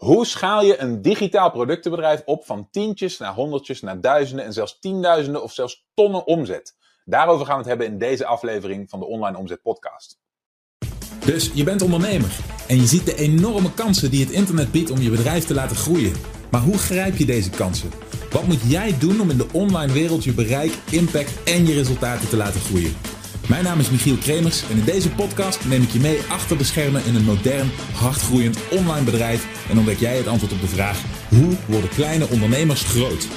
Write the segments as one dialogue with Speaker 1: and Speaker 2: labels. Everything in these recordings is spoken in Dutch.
Speaker 1: Hoe schaal je een digitaal productenbedrijf op van tientjes naar honderdjes naar duizenden en zelfs tienduizenden of zelfs tonnen omzet? Daarover gaan we het hebben in deze aflevering van de Online Omzet Podcast.
Speaker 2: Dus je bent ondernemer en je ziet de enorme kansen die het internet biedt om je bedrijf te laten groeien. Maar hoe grijp je deze kansen? Wat moet jij doen om in de online wereld je bereik, impact en je resultaten te laten groeien? Mijn naam is Michiel Kremers en in deze podcast neem ik je mee achter de schermen in een modern, hardgroeiend online bedrijf en ontdek jij het antwoord op de vraag: hoe worden kleine ondernemers groot?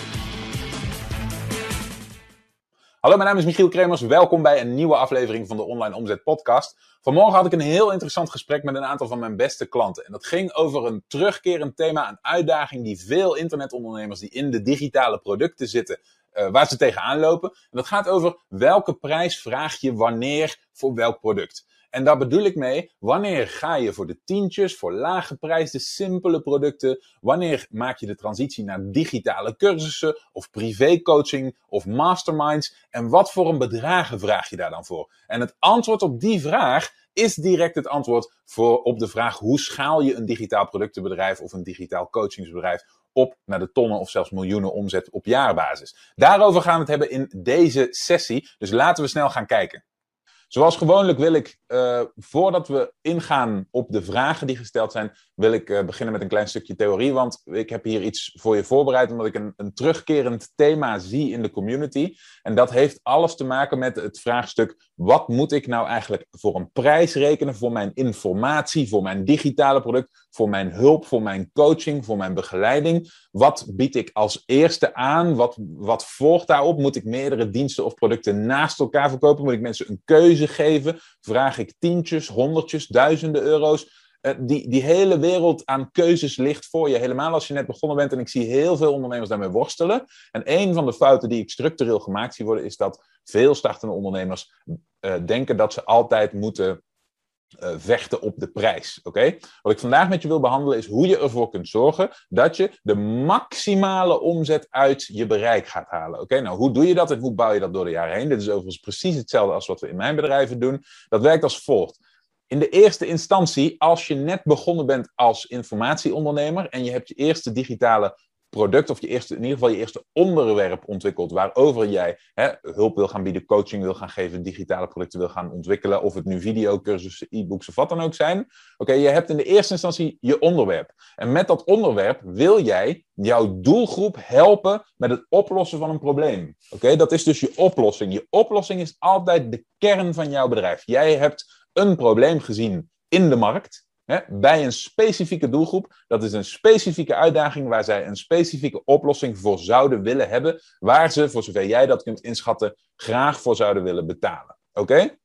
Speaker 1: Hallo, mijn naam is Michiel Kremers. Welkom bij een nieuwe aflevering van de Online Omzet Podcast. Vanmorgen had ik een heel interessant gesprek met een aantal van mijn beste klanten. En dat ging over een terugkerend thema, een uitdaging die veel internetondernemers die in de digitale producten zitten, uh, waar ze tegenaan lopen. En dat gaat over welke prijs vraag je wanneer voor welk product. En daar bedoel ik mee, wanneer ga je voor de tientjes, voor lage prijzen, simpele producten? Wanneer maak je de transitie naar digitale cursussen of privécoaching of masterminds? En wat voor een bedragen vraag je daar dan voor? En het antwoord op die vraag is direct het antwoord voor, op de vraag hoe schaal je een digitaal productenbedrijf of een digitaal coachingsbedrijf op naar de tonnen of zelfs miljoenen omzet op jaarbasis. Daarover gaan we het hebben in deze sessie. Dus laten we snel gaan kijken. Zoals gewoonlijk wil ik, uh, voordat we ingaan op de vragen die gesteld zijn, wil ik uh, beginnen met een klein stukje theorie. Want ik heb hier iets voor je voorbereid, omdat ik een, een, terugkerend thema zie in de community. En dat heeft alles te maken met het vraagstuk: wat moet ik nou eigenlijk voor een prijs rekenen voor mijn informatie, voor mijn digitale product, voor mijn hulp, voor mijn coaching, voor mijn begeleiding? Wat bied ik als eerste aan? Wat, wat volgt daarop? Moet ik meerdere diensten of producten naast elkaar verkopen? Moet ik mensen een keuze geven? Vraag ik tientjes, honderdjes, duizenden euro's? Uh, die, die hele wereld aan keuzes ligt voor je. Helemaal als je net begonnen bent. En ik zie heel veel ondernemers daarmee worstelen. En een van de fouten die ik structureel gemaakt zie worden, is dat veel startende ondernemers uh, denken dat ze altijd moeten uh, vechten op de prijs. Oké? Wat ik vandaag met je wil behandelen is hoe je ervoor kunt zorgen dat je de maximale omzet uit je bereik gaat halen. Oké? Nou, hoe doe je dat en hoe bouw je dat door de jaren heen? Dit is overigens precies hetzelfde als wat we in mijn bedrijven doen. Dat werkt als volgt. In de eerste instantie, als je net begonnen bent als informatieondernemer en je hebt je eerste digitale product of je eerste, in ieder geval je eerste onderwerp ontwikkeld waarover jij hè, hulp wil gaan bieden, coaching wil gaan geven, digitale producten wil gaan ontwikkelen, of het nu videocursussen, e-books of wat dan ook zijn. Oké, je hebt in de eerste instantie je onderwerp. En met dat onderwerp wil jij jouw doelgroep helpen met het oplossen van een probleem. Oké, dat is dus je oplossing. Je oplossing is altijd de kern van jouw bedrijf. Jij hebt een probleem gezien in de markt. Bij een specifieke doelgroep. Dat is een specifieke uitdaging waar zij een specifieke oplossing voor zouden willen hebben. Waar ze, voor zover jij dat kunt inschatten, graag voor zouden willen betalen. Oké?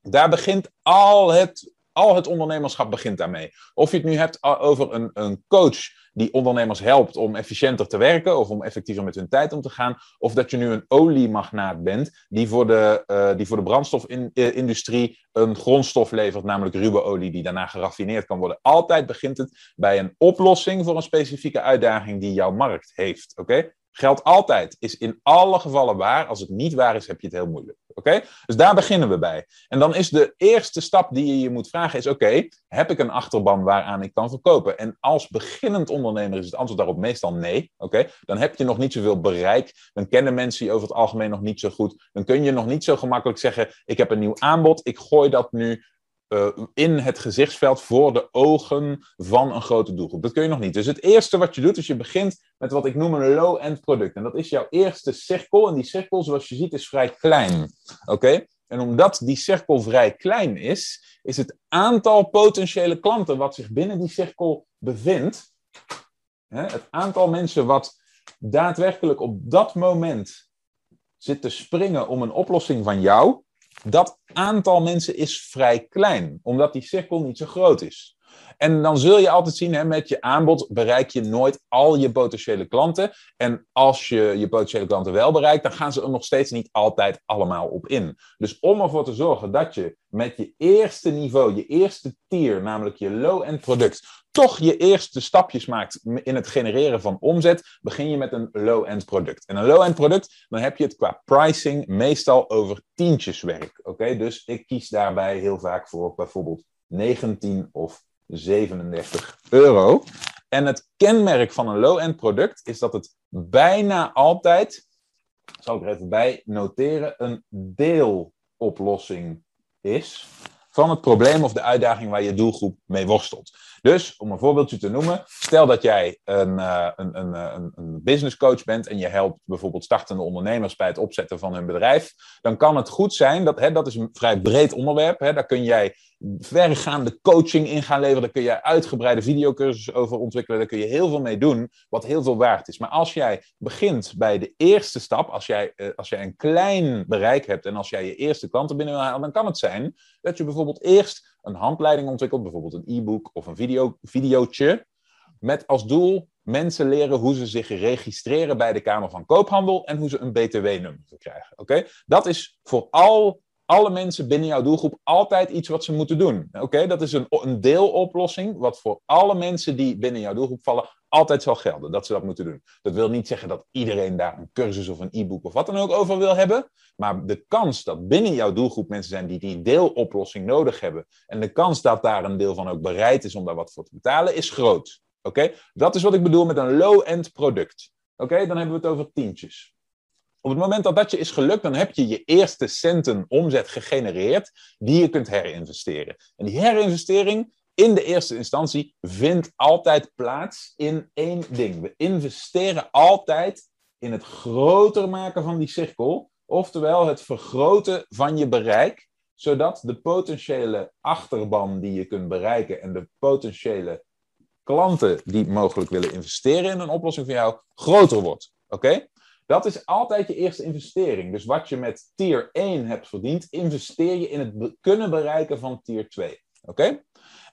Speaker 1: Daar begint al het, al het ondernemerschap begint daarmee. Of je het nu hebt over een, een coach die ondernemers helpt om efficiënter te werken of om effectiever met hun tijd om te gaan. Of dat je nu een oliemagnaat bent die voor de, uh, die voor de brandstofindustrie een grondstof levert, namelijk ruwe olie, die daarna geraffineerd kan worden. Altijd begint het bij een oplossing voor een specifieke uitdaging die jouw markt heeft. Oké? Geldt altijd, is in alle gevallen waar. Als het niet waar is, heb je het heel moeilijk. Oké? Dus daar beginnen we bij. En dan is de eerste stap die je je moet vragen is, oké, heb ik een achterban waaraan ik kan verkopen? En als beginnend ondernemer is het antwoord daarop meestal nee. Oké? Dan heb je nog niet zoveel bereik. Dan kennen mensen je over het algemeen nog niet zo goed. Dan kun je nog niet zo gemakkelijk zeggen, ik heb een nieuw aanbod, ik gooi dat nu uh, in het gezichtsveld voor de ogen van een grote doelgroep. Dat kun je nog niet. Dus het eerste wat je doet, is je begint met wat ik noem een low-end product. En dat is jouw eerste cirkel. En die cirkel, zoals je ziet, is vrij klein. Oké? En omdat die cirkel vrij klein is, is het aantal potentiële klanten wat zich binnen die cirkel bevindt, hè, het aantal mensen wat daadwerkelijk op dat moment zit te springen om een oplossing van jou, dat aantal mensen is vrij klein, omdat die cirkel niet zo groot is. En dan zul je altijd zien, hè, met je aanbod bereik je nooit al je potentiële klanten. En als je je potentiële klanten wel bereikt, dan gaan ze er nog steeds niet altijd allemaal op in. Dus om ervoor te zorgen dat je met je eerste niveau, je eerste tier, namelijk je low-end product, toch je eerste stapjes maakt in het genereren van omzet, begin je met een low-end product. En een low-end product, dan heb je het qua pricing meestal over tientjeswerk. Oké, dus ik kies daarbij heel vaak voor bijvoorbeeld 19 of 37 euro. En het kenmerk van een low-end product is dat het bijna altijd, zal ik er even bij noteren, een deeloplossing is van het probleem of de uitdaging waar je doelgroep mee worstelt. Dus om een voorbeeldje te noemen, stel dat jij een, uh, een, een, business coach bent en je helpt bijvoorbeeld startende ondernemers bij het opzetten van hun bedrijf, dan kan het goed zijn, dat, hè, dat is een vrij breed onderwerp, hè, daar kun jij vergaande coaching in gaan leveren, daar kun je uitgebreide videocursussen over ontwikkelen, daar kun je heel veel mee doen, wat heel veel waard is. Maar als jij begint bij de eerste stap, als jij, uh, als jij een klein bereik hebt en als jij je eerste klanten binnen wil halen, dan kan het zijn dat je bijvoorbeeld eerst een handleiding ontwikkelt, bijvoorbeeld een e-book of een video, videootje, met als doel mensen leren hoe ze zich registreren bij de Kamer van Koophandel en hoe ze een BTW-nummer krijgen. Oké? Dat is voor al, alle mensen binnen jouw doelgroep altijd iets wat ze moeten doen. Oké? Dat is een, een deeloplossing wat voor alle mensen die binnen jouw doelgroep vallen altijd zal gelden dat ze dat moeten doen. Dat wil niet zeggen dat iedereen daar een cursus of een e-book of wat dan ook over wil hebben. Maar de kans dat binnen jouw doelgroep mensen zijn die die deeloplossing nodig hebben. En de kans dat daar een deel van ook bereid is om daar wat voor te betalen, is groot. Oké? Dat is wat ik bedoel met een low-end product. Oké? Dan hebben we het over tientjes. Op het moment dat dat je is gelukt, dan heb je je eerste centen omzet gegenereerd die je kunt herinvesteren. En die herinvestering in de eerste instantie vindt altijd plaats in één ding. We investeren altijd in het groter maken van die cirkel, oftewel het vergroten van je bereik, zodat de potentiële achterban die je kunt bereiken en de potentiële klanten die mogelijk willen investeren in een oplossing van jou groter wordt. Oké? Dat is altijd je eerste investering. Dus wat je met tier 1 hebt verdiend, investeer je in het kunnen bereiken van tier 2. Oké?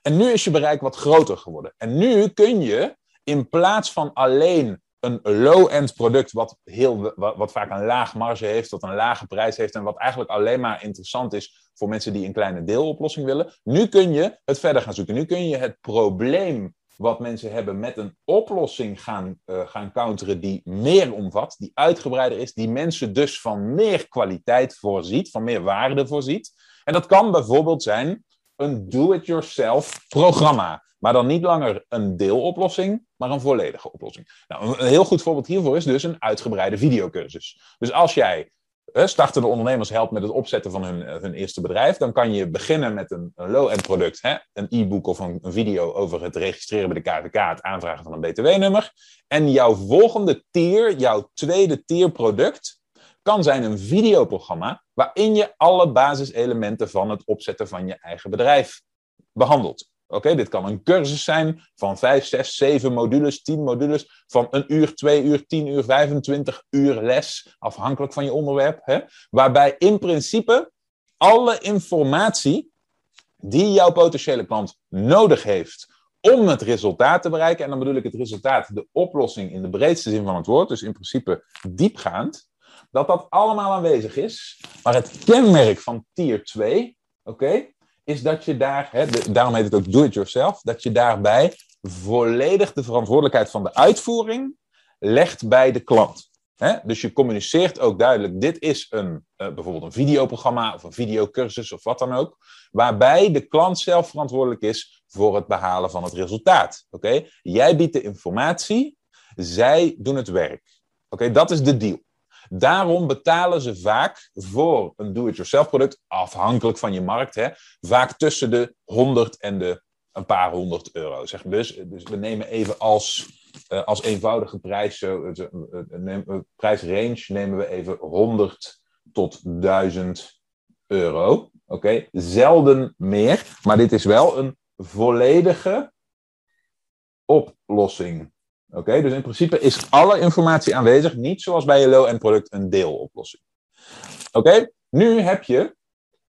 Speaker 1: En nu is je bereik wat groter geworden. En nu kun je in plaats van alleen een low-end product, wat, heel, wat, wat, vaak een laag marge heeft, wat een lage prijs heeft en wat eigenlijk alleen maar interessant is voor mensen die een kleine deeloplossing willen. Nu kun je het verder gaan zoeken. Nu kun je het probleem wat mensen hebben met een oplossing gaan, uh, gaan counteren die meer omvat, die uitgebreider is, die mensen dus van meer kwaliteit voorziet, van meer waarde voorziet. En dat kan bijvoorbeeld zijn een do-it-yourself programma. Maar dan niet langer een deeloplossing, maar een volledige oplossing. Nou, een heel goed voorbeeld hiervoor is dus een uitgebreide videocursus. Dus als jij startende ondernemers helpt met het opzetten van hun, hun eerste bedrijf, dan kan je beginnen met een, een low-end product, hè? een e-book of een, een, video over het registreren bij de KVK, het aanvragen van een BTW-nummer. En jouw volgende tier, jouw tweede tier product, kan zijn een videoprogramma waarin je alle basiselementen van het opzetten van je eigen bedrijf behandelt. Oké, dit kan een cursus zijn van 5, 6, 7 modules, 10 modules, van een uur, 2 uur, 10 uur, 25 uur les, afhankelijk van je onderwerp. Hè? Waarbij in principe alle informatie die jouw potentiële klant nodig heeft om het resultaat te bereiken, en dan bedoel ik het resultaat, de oplossing in de breedste zin van het woord, dus in principe diepgaand, dat dat allemaal aanwezig is. Maar het kenmerk van tier 2, oké, is dat je daar, hè, daarom heet het ook do-it-yourself, dat je daarbij volledig de verantwoordelijkheid van de uitvoering legt bij de klant. Hè? Dus je communiceert ook duidelijk, dit is een, uh, bijvoorbeeld een videoprogramma of een videocursus of wat dan ook, waarbij de klant zelf verantwoordelijk is voor het behalen van het resultaat. Oké? Jij biedt de informatie, zij doen het werk. Oké, dat is de deal. Daarom betalen ze vaak voor een do-it-yourself product, afhankelijk van je markt, hè, vaak tussen de 100 en de een paar honderd euro. Zeg dus, dus we nemen even als, uh, als eenvoudige prijs, zo, uh, prijsrange nemen we even 100 tot 1000 euro. Oké, zelden meer, maar dit is wel een volledige oplossing. Oké, dus in principe is alle informatie aanwezig, niet zoals bij je low-end product een deeloplossing. Oké, nu heb je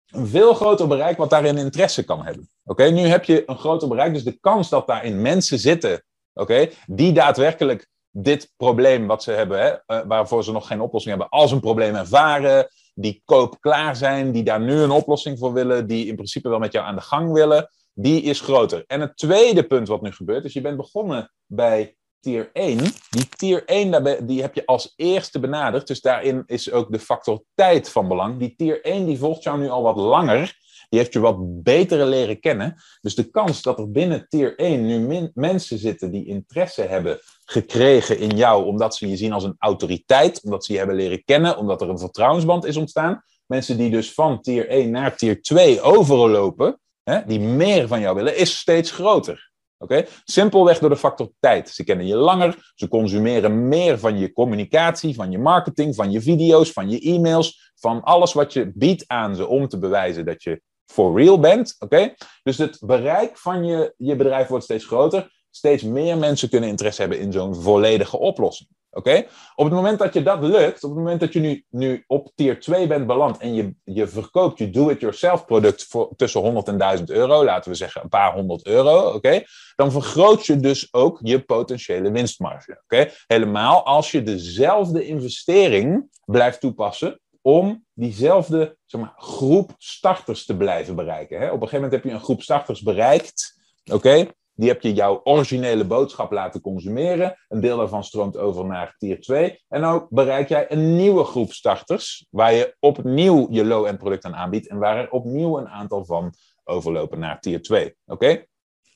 Speaker 1: een veel groter bereik wat daarin interesse kan hebben. Oké, nu heb je een groter bereik, dus de kans dat daarin mensen zitten, oké, die daadwerkelijk dit probleem wat ze hebben, hè, eh, waarvoor ze nog geen oplossing hebben, als een probleem ervaren, die koopklaar zijn, die daar nu een oplossing voor willen, die in principe wel met jou aan de gang willen, die is groter. En het tweede punt wat nu gebeurt, is je bent begonnen bij tier 1, die tier 1 die heb je als eerste benaderd. Dus daarin is ook de factor tijd van belang. Die tier 1 die volgt jou nu al wat langer. Die heeft je wat beter leren kennen. Dus de kans dat er binnen tier 1 nu mensen zitten die interesse hebben gekregen in jou, omdat ze je zien als een autoriteit, omdat ze je hebben leren kennen, omdat er een vertrouwensband is ontstaan. Mensen die dus van tier 1 naar tier 2 overlopen, hè, die meer van jou willen, is steeds groter. Oké? Simpelweg door de factor tijd. Ze kennen je langer, ze consumeren meer van je communicatie, van je marketing, van je video's, van je e-mails, van alles wat je biedt aan ze om te bewijzen dat je for real bent. Oké? Dus het bereik van je, je bedrijf wordt steeds groter. Steeds meer mensen kunnen interesse hebben in zo'n volledige oplossing. Oké? Op het moment dat je dat lukt, op het moment dat je nu, nu op tier 2 bent beland en je, je verkoopt je do-it-yourself product voor tussen 100 en 1000 euro, laten we zeggen een paar honderd euro, oké? Dan vergroot je dus ook je potentiële winstmarge. Oké? Helemaal als je dezelfde investering blijft toepassen om diezelfde zeg maar, groep starters te blijven bereiken. Hè? Op een gegeven moment heb je een groep starters bereikt. Oké? Die heb je jouw originele boodschap laten consumeren. Een deel daarvan stroomt over naar tier 2. En dan bereik jij een nieuwe groep starters, waar je opnieuw je low-end product aan aanbiedt en waar er opnieuw een aantal van overlopen naar tier 2. Oké?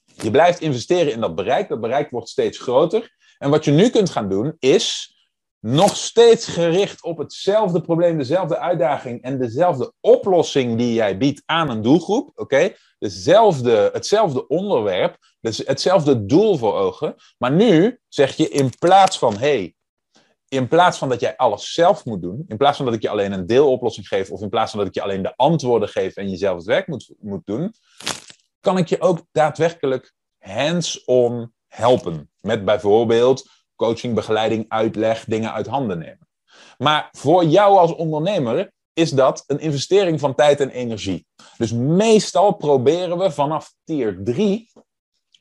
Speaker 1: Je blijft investeren in dat bereik. Dat bereik wordt steeds groter. En wat je nu kunt gaan doen, is nog steeds gericht op hetzelfde probleem, dezelfde uitdaging en dezelfde oplossing die jij biedt aan een doelgroep. Oké? Hetzelfde onderwerp, dus hetzelfde doel voor ogen. Maar nu zeg je in plaats van, hey, in plaats van dat jij alles zelf moet doen, in plaats van dat ik je alleen een deeloplossing geef, of in plaats van dat ik je alleen de antwoorden geef en je zelf het werk moet, moet doen, kan ik je ook daadwerkelijk hands-on helpen. Met bijvoorbeeld coaching, begeleiding, uitleg, dingen uit handen nemen. Maar voor jou als ondernemer is dat een investering van tijd en energie. Dus meestal proberen we vanaf tier 3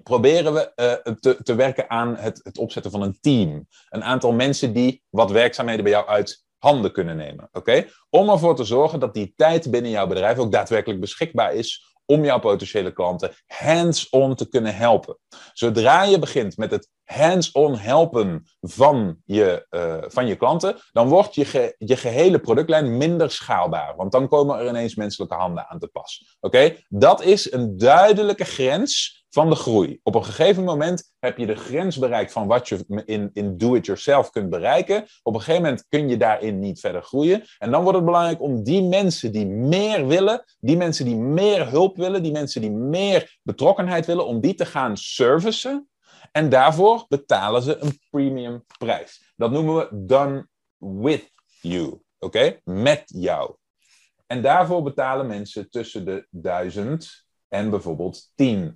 Speaker 1: proberen we uh, te, te werken aan het, het opzetten van een team. Een aantal mensen die wat werkzaamheden bij jou uit handen kunnen nemen. Oké? Om ervoor te zorgen dat die tijd binnen jouw bedrijf ook daadwerkelijk beschikbaar is om jouw potentiële klanten hands-on te kunnen helpen. Zodra je begint met het hands-on helpen van je, uh, van je klanten, dan wordt je, ge je gehele productlijn minder schaalbaar. Want dan komen er ineens menselijke handen aan te pas. Oké? Dat is een duidelijke grens van de groei. Op een gegeven moment heb je de grens bereikt van wat je in, in do-it-yourself kunt bereiken. Op een gegeven moment kun je daarin niet verder groeien. En dan wordt het belangrijk om die mensen die meer willen, die mensen die meer hulp willen, die mensen die meer betrokkenheid willen, om die te gaan servicen. En daarvoor betalen ze een premium prijs. Dat noemen we done with you. Oké? Met jou. En daarvoor betalen mensen tussen de 1000 en bijvoorbeeld 10.000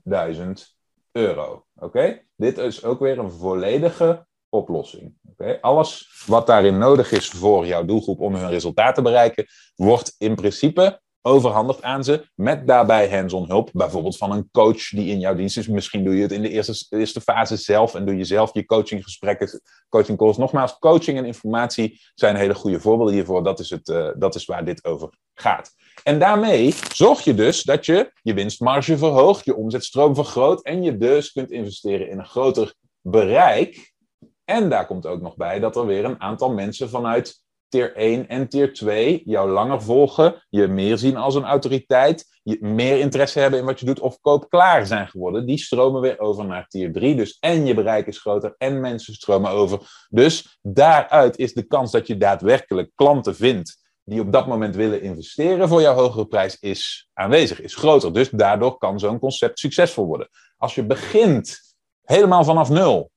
Speaker 1: euro. Oké? Dit is ook weer een volledige oplossing. Oké? Alles wat daarin nodig is voor jouw doelgroep om hun resultaat te bereiken, wordt in principe overhandigd aan ze met daarbij hands-on hulp, bijvoorbeeld van een coach die in jouw dienst is. Misschien doe je het in de eerste, fase zelf en doe je zelf je coachinggesprekken, coaching calls. Nogmaals, coaching en informatie zijn hele goede voorbeelden hiervoor. Dat is, het, uh, dat is waar dit over gaat. En daarmee zorg je dus dat je je winstmarge verhoogt, je omzetstroom vergroot en je dus kunt investeren in een groter bereik. En daar komt ook nog bij dat er weer een aantal mensen vanuit tier 1 en tier 2 jou langer volgen, je meer zien als een autoriteit, je meer interesse hebben in wat je doet of koopklaar zijn geworden. Die stromen weer over naar tier 3. Dus en je bereik is groter en mensen stromen over. Dus daaruit is de kans dat je daadwerkelijk klanten vindt die op dat moment willen investeren voor jouw hogere prijs is aanwezig, is groter. Dus daardoor kan zo'n concept succesvol worden. Als je begint helemaal vanaf nul,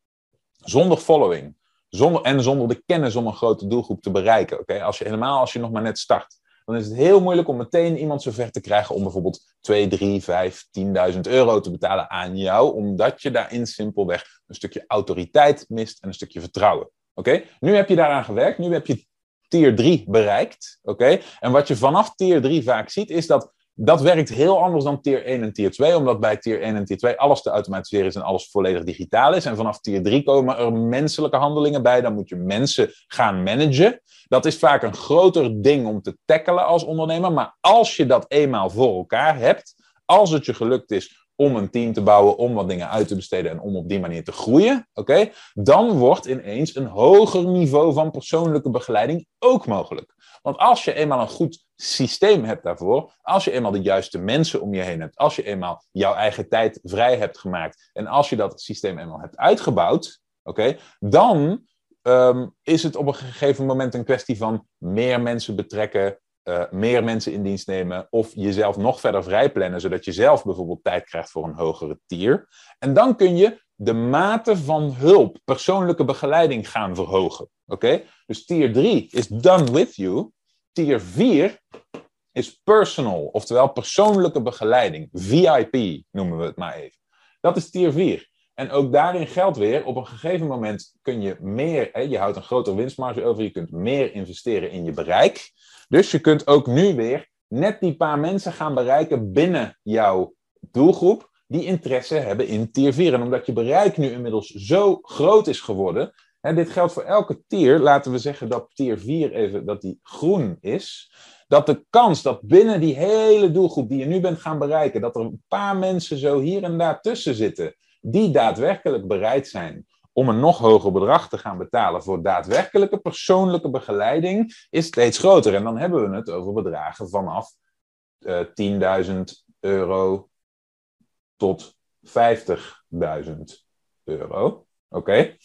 Speaker 1: zonder following, zonder, en zonder de kennis om een grote doelgroep te bereiken. Oké, Als je helemaal als je nog maar net start, dan is het heel moeilijk om meteen iemand zover te krijgen om bijvoorbeeld 2, 3, 5, 10.000 euro te betalen aan jou, omdat je daarin simpelweg een stukje autoriteit mist en een stukje vertrouwen. Oké, Nu heb je daaraan gewerkt, nu heb je tier 3 bereikt. Oké, En wat je vanaf tier 3 vaak ziet, is dat dat werkt heel anders dan tier 1 en tier 2, omdat bij tier 1 en tier 2 alles te automatiseren is en alles volledig digitaal is. En vanaf tier 3 komen er menselijke handelingen bij, dan moet je mensen gaan managen. Dat is vaak een groter ding om te tackelen als ondernemer, maar als je dat eenmaal voor elkaar hebt, als het je gelukt is om een team te bouwen, om wat dingen uit te besteden en om op die manier te groeien, oké, dan wordt ineens een hoger niveau van persoonlijke begeleiding ook mogelijk. Want als je eenmaal een goed systeem hebt daarvoor, als je eenmaal de juiste mensen om je heen hebt, als je eenmaal jouw eigen tijd vrij hebt gemaakt en als je dat systeem eenmaal hebt uitgebouwd, oké, dan ehm, is het op een gegeven moment een kwestie van meer mensen betrekken, uh, meer mensen in dienst nemen of jezelf nog verder vrijplannen, zodat je zelf bijvoorbeeld tijd krijgt voor een hogere tier. En dan kun je de mate van hulp, persoonlijke begeleiding gaan verhogen. Oké? Dus tier 3 is done with you. Tier 4 is personal, oftewel persoonlijke begeleiding. VIP noemen we het maar even. Dat is tier 4. En ook daarin geldt weer, op een gegeven moment kun je meer, hè, je houdt een grotere winstmarge over, je kunt meer investeren in je bereik. Dus je kunt ook nu weer net die paar mensen gaan bereiken binnen jouw doelgroep die interesse hebben in tier 4. En omdat je bereik nu inmiddels zo groot is geworden, hè, dit geldt voor elke tier, laten we zeggen dat tier 4 even, dat die groen is, dat de kans dat binnen die hele doelgroep die je nu bent gaan bereiken, dat er een paar mensen zo hier en daar tussen zitten, die daadwerkelijk bereid zijn om een nog hoger bedrag te gaan betalen voor daadwerkelijke persoonlijke begeleiding, is steeds groter. En dan hebben we het over bedragen vanaf uh, eh, 10.000 euro tot 50.000 euro. Oké?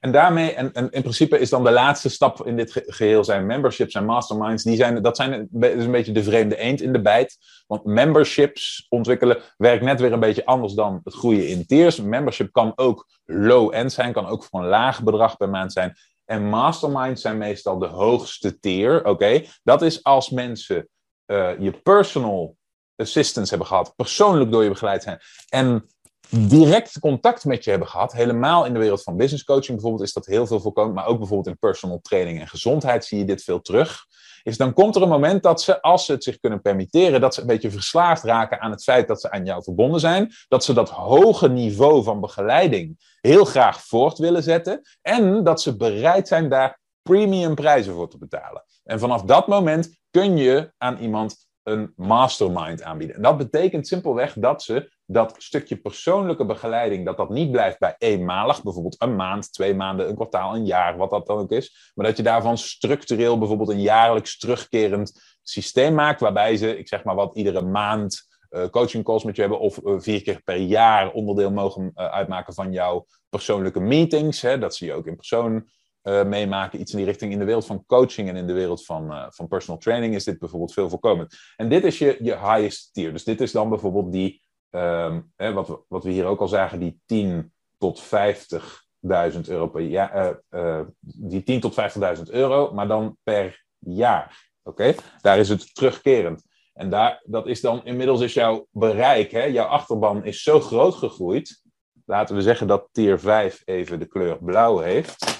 Speaker 1: En daarmee, en, in principe is dan de laatste stap in dit geheel zijn memberships en masterminds. Die zijn, dat zijn is een beetje de vreemde eend in de bijt. Want memberships ontwikkelen werkt net weer een beetje anders dan het groeien in tiers. Membership kan ook low-end zijn, kan ook voor een laag bedrag per maand zijn. En masterminds zijn meestal de hoogste tier. Oké, dat is als mensen uh, je personal assistance hebben gehad, persoonlijk door je begeleid zijn. En direct contact met je hebben gehad, helemaal in de wereld van business coaching bijvoorbeeld, is dat heel veel voorkomend, maar ook bijvoorbeeld in personal training en gezondheid zie je dit veel terug. Is dan komt er een moment dat ze, als ze het zich kunnen permitteren, dat ze een beetje verslaafd raken aan het feit dat ze aan jou verbonden zijn, dat ze dat hoge niveau van begeleiding heel graag voort willen zetten en dat ze bereid zijn daar premium prijzen voor te betalen. En vanaf dat moment kun je aan iemand een mastermind aanbieden. En dat betekent simpelweg dat ze dat stukje persoonlijke begeleiding, dat dat niet blijft bij eenmalig, bijvoorbeeld een maand, twee maanden, een kwartaal, een jaar, wat dat dan ook is, maar dat je daarvan structureel bijvoorbeeld een jaarlijks terugkerend systeem maakt, waarbij ze, ik zeg maar wat, iedere maand uh, coaching calls met je hebben of uh, vier keer per jaar onderdeel mogen uh, uitmaken van jouw persoonlijke meetings, hè, dat ze je ook in persoon uh, meemaken, iets in die richting. In de wereld van coaching en in de wereld van, uh, van personal training is dit bijvoorbeeld veel voorkomend. En dit is je, je highest tier. Dus dit is dan bijvoorbeeld die, um, hè, wat, we, wat we hier ook al zagen, die 10 tot 50.000 euro per jaar. Uh, die 10 tot 50.000 euro, maar dan per jaar. Oké, daar is het terugkerend. En daar, dat is dan inmiddels is jouw bereik, hè, jouw achterban is zo groot gegroeid. Laten we zeggen dat tier 5 even de kleur blauw heeft.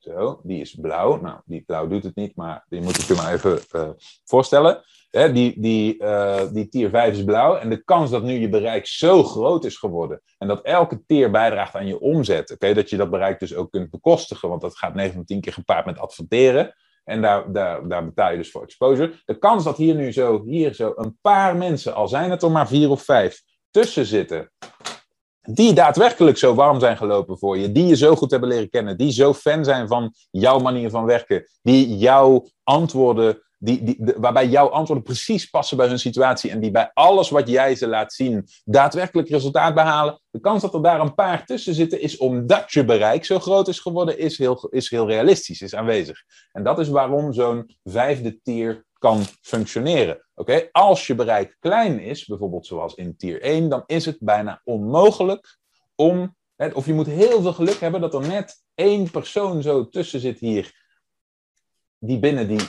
Speaker 1: Zo, die is blauw. Nou, die blauw doet het niet, maar die moet ik je maar even uh, voorstellen. Hè, die, die, uh, die tier 5 is blauw. En de kans dat nu je bereik zo groot is geworden. En dat elke tier bijdraagt aan je omzet. Dat je dat bereik dus ook kunt bekostigen. Want dat gaat 9 van 10 keer gepaard met adverteren. En daar, daar, daar betaal je dus voor exposure. De kans dat hier nu zo, hier zo een paar mensen, al zijn het er maar vier of vijf, tussen zitten die daadwerkelijk zo warm zijn gelopen voor je, die je zo goed hebben leren kennen, die zo fan zijn van jouw manier van werken, die jouw antwoorden, die, die, waarbij jouw antwoorden precies passen bij hun situatie en die bij alles wat jij ze laat zien daadwerkelijk resultaat behalen. De kans dat er daar een paar tussen zitten is omdat je bereik zo groot is geworden, is heel, is heel realistisch, is aanwezig. En dat is waarom zo'n vijfde tier kan functioneren. Oké, Als je bereik klein is, bijvoorbeeld zoals in tier 1, dan is het bijna onmogelijk om, of je moet heel veel geluk hebben dat er net één persoon zo tussen zit hier, die binnen die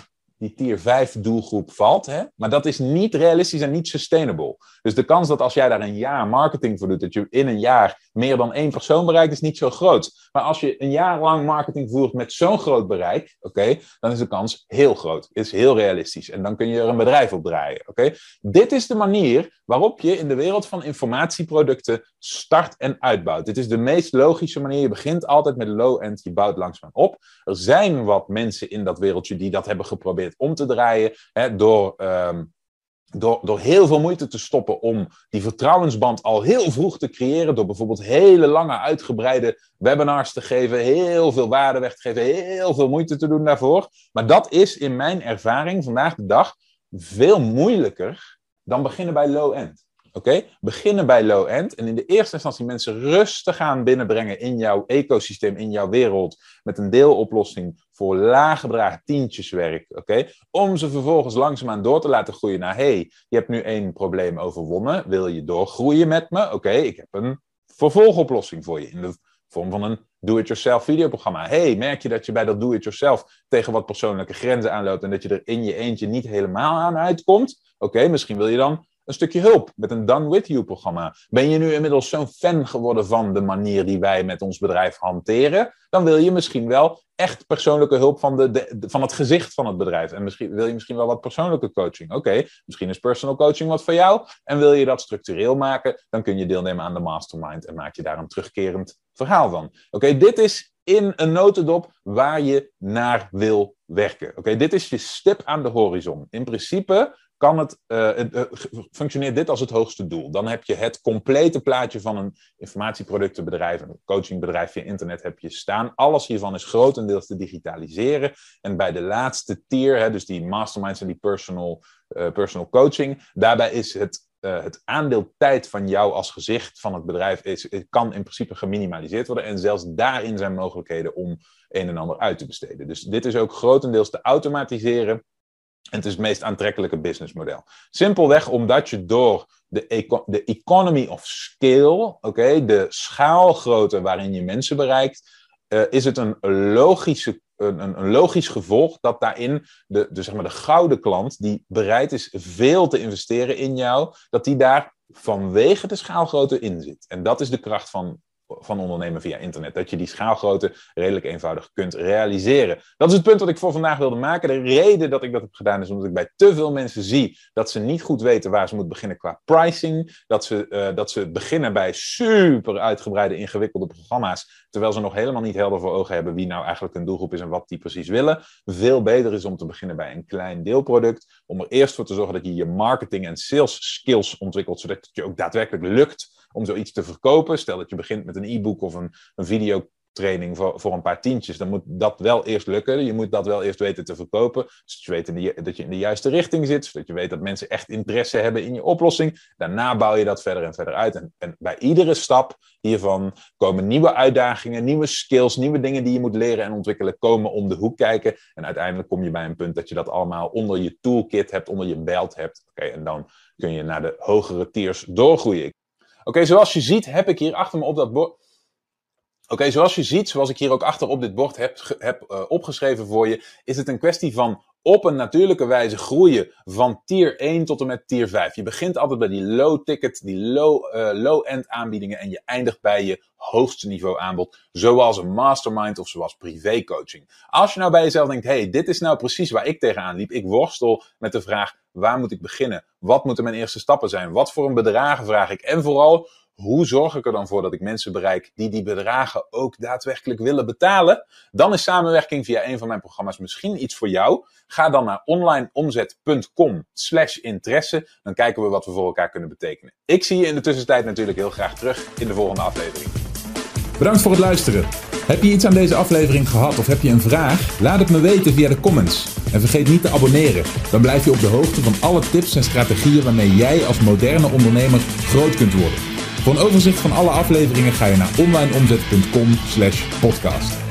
Speaker 1: die tier 5 doelgroep valt. Hè? Maar dat is niet realistisch en niet sustainable. Dus de kans dat als jij daar een jaar marketing voor doet, dat je in een jaar meer dan één persoon bereikt, is niet zo groot. Maar als je een jaar lang marketing voert met zo'n groot bereik, oké, dan is de kans heel groot. Is heel realistisch. En dan kun je er een bedrijf op draaien. Oké? Dit is de manier waarop je in de wereld van informatieproducten start en uitbouwt. Dit is de meest logische manier. Je begint altijd met low-end, je bouwt langzaam op. Er zijn wat mensen in dat wereldje die dat hebben geprobeerd om te draaien. Hè, door, um, door, door heel veel moeite te stoppen om die vertrouwensband al heel vroeg te creëren. Door bijvoorbeeld hele lange, uitgebreide webinars te geven, heel veel waarde weg te geven, heel veel moeite te doen daarvoor. Maar dat is in mijn ervaring vandaag de dag veel moeilijker dan beginnen bij low-end. Oké, beginnen bij low-end en in de eerste instantie mensen rustig gaan binnenbrengen in jouw ecosysteem, in jouw wereld, met een deeloplossing voor lage bedragen, tientjeswerk, oké, om ze vervolgens langzaamaan door te laten groeien naar, hey, je hebt nu één probleem overwonnen, wil je doorgroeien met me? Oké, ik heb een vervolgoplossing voor je in de vorm van een do-it-yourself videoprogramma. Hey, merk je dat je bij dat do-it-yourself tegen wat persoonlijke grenzen aanloopt en dat je er in je eentje niet helemaal aan uitkomt? Oké, misschien wil je dan een stukje hulp met een Done With You programma. Ben je nu inmiddels zo'n fan geworden van de manier die wij met ons bedrijf hanteren? Dan wil je misschien wel echt persoonlijke hulp van, de, van het gezicht van het bedrijf. En misschien wil je misschien wel wat persoonlijke coaching. Oké, misschien is personal coaching wat voor jou. En wil je dat structureel maken, dan kun je deelnemen aan de mastermind en maak je daar een terugkerend verhaal van. Oké, dit is in een notendop waar je naar wil werken. Oké, dit is je stip aan de horizon. In principe kan het, uh, het, functioneert dit als het hoogste doel. Dan heb je het complete plaatje van een informatieproductenbedrijf, een coachingbedrijf via internet heb je staan. Alles hiervan is grotendeels te digitaliseren. En bij de laatste tier, hè, dus die masterminds en die personal, uh, personal coaching, daarbij is het uh, het aandeel tijd van jou als gezicht van het bedrijf is, het kan in principe geminimaliseerd worden. En zelfs daarin zijn mogelijkheden om een en ander uit te besteden. Dus dit is ook grotendeels te automatiseren. En het is het meest aantrekkelijke businessmodel. Simpelweg omdat je door de, de economy of scale, oké, de schaalgrootte waarin je mensen bereikt, uh, is het een logische een, een, logisch gevolg dat daarin de, de, zeg maar de gouden klant, die bereid is veel te investeren in jou, dat die daar vanwege de schaalgrootte in zit. En dat is de kracht van van ondernemen via internet. Dat je die schaalgrootte redelijk eenvoudig kunt realiseren. Dat is het punt wat ik voor vandaag wilde maken. De reden dat ik dat heb gedaan is omdat ik bij te veel mensen zie dat ze niet goed weten waar ze moeten beginnen qua pricing. Dat ze, uh, dat ze beginnen bij super uitgebreide, ingewikkelde programma's. Terwijl ze nog helemaal niet helder voor ogen hebben wie nou eigenlijk een doelgroep is en wat die precies willen. Veel beter is om te beginnen bij een klein deelproduct. Om er eerst voor te zorgen dat je je marketing en sales skills ontwikkelt, zodat het je ook daadwerkelijk lukt om zoiets te verkopen. Stel dat je begint met een e-book of een, een videotraining voor, voor een paar tientjes. Dan moet dat wel eerst lukken. Je moet dat wel eerst weten te verkopen. Zodat je weet dat je in de juiste richting zit. Zodat je weet dat mensen echt interesse hebben in je oplossing. Daarna bouw je dat verder en verder uit. En, en bij iedere stap hiervan komen nieuwe uitdagingen, nieuwe skills, nieuwe dingen die je moet leren en ontwikkelen, komen om de hoek kijken. En uiteindelijk kom je bij een punt dat je dat allemaal onder je toolkit hebt, onder je belt hebt. Oké, en dan kun je naar de hogere tiers doorgroeien. Oké, zoals je ziet heb ik hier achter me op dat bord... Oké, zoals je ziet, zoals ik hier ook achter op dit bord heb, heb uh, opgeschreven voor je, is het een kwestie van op een natuurlijke wijze groeien van tier 1 tot en met tier 5. Je begint altijd bij die low ticket, die low, uh, low-end aanbiedingen en je eindigt bij je hoogste niveau aanbod, zoals een mastermind of zoals privé coaching. Als je nou bij jezelf denkt, hey, dit is nou precies waar ik tegenaan liep. Ik worstel met de vraag, waar moet ik beginnen? Wat moeten mijn eerste stappen zijn? Wat voor een bedragen vraag ik? En vooral, hoe zorg ik er dan voor dat ik mensen bereik die die bedragen ook daadwerkelijk willen betalen? Dan is samenwerking via een van mijn programma's misschien iets voor jou. Ga dan naar onlineomzet.com slash interesse. Dan kijken we wat we voor elkaar kunnen betekenen. Ik zie je in de tussentijd natuurlijk heel graag terug in de volgende aflevering.
Speaker 2: Bedankt voor het luisteren. Heb je iets aan deze aflevering gehad of heb je een vraag? Laat het me weten via de comments. En vergeet niet te abonneren. Dan blijf je op de hoogte van alle tips en strategieën waarmee jij als moderne ondernemer groot kunt worden. Voor een overzicht van alle afleveringen ga je naar onlineomzet.com/podcast.